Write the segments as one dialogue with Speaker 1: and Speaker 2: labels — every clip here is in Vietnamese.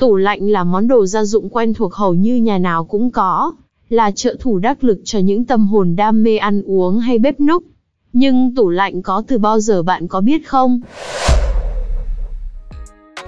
Speaker 1: Tủ lạnh là món đồ gia dụng quen thuộc hầu như nhà nào cũng có, là trợ thủ đắc lực cho những tâm hồn đam mê ăn uống hay bếp núc. Nhưng tủ lạnh có từ bao giờ bạn có biết không?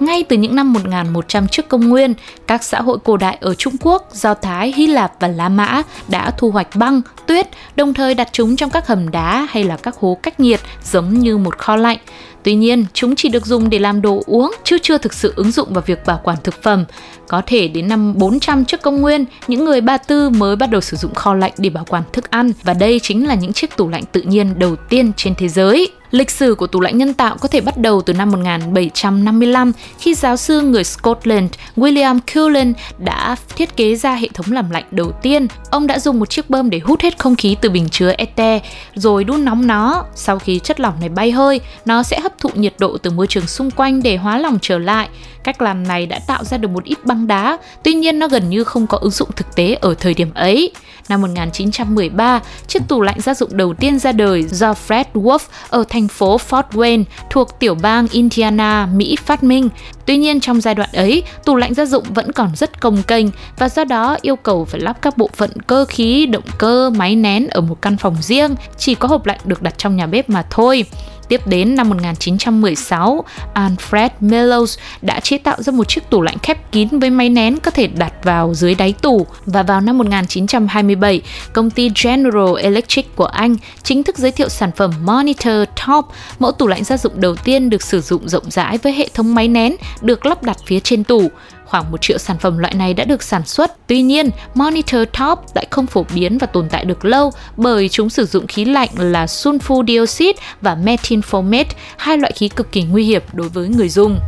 Speaker 2: Ngay từ những năm 1100 trước công nguyên, các xã hội cổ đại ở Trung Quốc, Do Thái, Hy Lạp và La Mã đã thu hoạch băng, tuyết, đồng thời đặt chúng trong các hầm đá hay là các hố cách nhiệt giống như một kho lạnh. Tuy nhiên, chúng chỉ được dùng để làm đồ uống chứ chưa thực sự ứng dụng vào việc bảo quản thực phẩm. Có thể đến năm 400 trước công nguyên, những người Ba Tư mới bắt đầu sử dụng kho lạnh để bảo quản thức ăn và đây chính là những chiếc tủ lạnh tự nhiên đầu tiên trên thế giới. Lịch sử của tủ lạnh nhân tạo có thể bắt đầu từ năm 1755 khi giáo sư người Scotland William Cullen đã thiết kế ra hệ thống làm lạnh đầu tiên. Ông đã dùng một chiếc bơm để hút hết không khí từ bình chứa ete rồi đun nóng nó. Sau khi chất lỏng này bay hơi, nó sẽ hấp thụ nhiệt độ từ môi trường xung quanh để hóa lỏng trở lại. Cách làm này đã tạo ra được một ít băng đá, tuy nhiên nó gần như không có ứng dụng thực tế ở thời điểm ấy. Năm 1913, chiếc tủ lạnh gia dụng đầu tiên ra đời do Fred Wolf ở thành phố Fort Wayne thuộc tiểu bang Indiana, Mỹ phát minh. Tuy nhiên trong giai đoạn ấy, tủ lạnh gia dụng vẫn còn rất công kênh và do đó yêu cầu phải lắp các bộ phận cơ khí, động cơ, máy nén ở một căn phòng riêng, chỉ có hộp lạnh được đặt trong nhà bếp mà thôi. Tiếp đến năm 1916, Alfred Mellows đã chế tạo ra một chiếc tủ lạnh khép kín với máy nén có thể đặt vào dưới đáy tủ và vào năm 1927, công ty General Electric của Anh chính thức giới thiệu sản phẩm Monitor Top, mẫu tủ lạnh gia dụng đầu tiên được sử dụng rộng rãi với hệ thống máy nén được lắp đặt phía trên tủ. Khoảng một triệu sản phẩm loại này đã được sản xuất. Tuy nhiên, Monitor Top lại không phổ biến và tồn tại được lâu bởi chúng sử dụng khí lạnh là sulfur dioxide và methylformate, hai loại khí cực kỳ nguy hiểm đối với người dùng.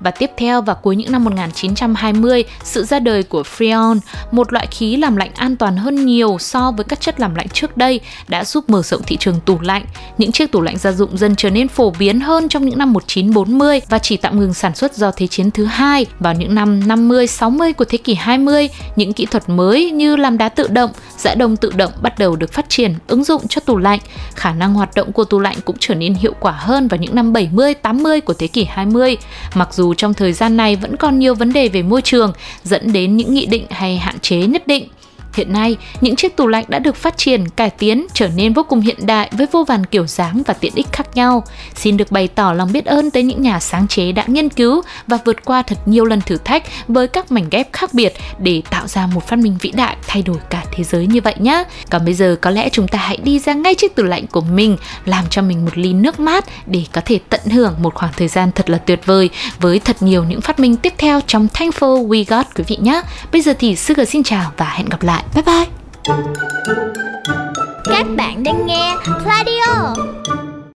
Speaker 2: Và tiếp theo vào cuối những năm 1920, sự ra đời của Freon, một loại khí làm lạnh an toàn hơn nhiều so với các chất làm lạnh trước đây, đã giúp mở rộng thị trường tủ lạnh. Những chiếc tủ lạnh gia dụng dần trở nên phổ biến hơn trong những năm 1940 và chỉ tạm ngừng sản xuất do Thế chiến thứ hai. Vào những năm 50-60 của thế kỷ 20, những kỹ thuật mới như làm đá tự động, giã đông tự động bắt đầu được phát triển, ứng dụng cho tủ lạnh. Khả năng hoạt động của tủ lạnh cũng trở nên hiệu quả hơn vào những năm 70-80 của thế kỷ 20. Mặc dù trong thời gian này vẫn còn nhiều vấn đề về môi trường dẫn đến những nghị định hay hạn chế nhất định Hiện nay, những chiếc tủ lạnh đã được phát triển, cải tiến, trở nên vô cùng hiện đại với vô vàn kiểu dáng và tiện ích khác nhau. Xin được bày tỏ lòng biết ơn tới những nhà sáng chế đã nghiên cứu và vượt qua thật nhiều lần thử thách với các mảnh ghép khác biệt để tạo ra một phát minh vĩ đại thay đổi cả thế giới như vậy nhé. Còn bây giờ có lẽ chúng ta hãy đi ra ngay chiếc tủ lạnh của mình, làm cho mình một ly nước mát để có thể tận hưởng một khoảng thời gian thật là tuyệt vời với thật nhiều những phát minh tiếp theo trong Thankful We Got quý vị nhé. Bây giờ thì Sugar xin chào và hẹn gặp lại. Bye bye.
Speaker 3: Các bạn đang nghe Radio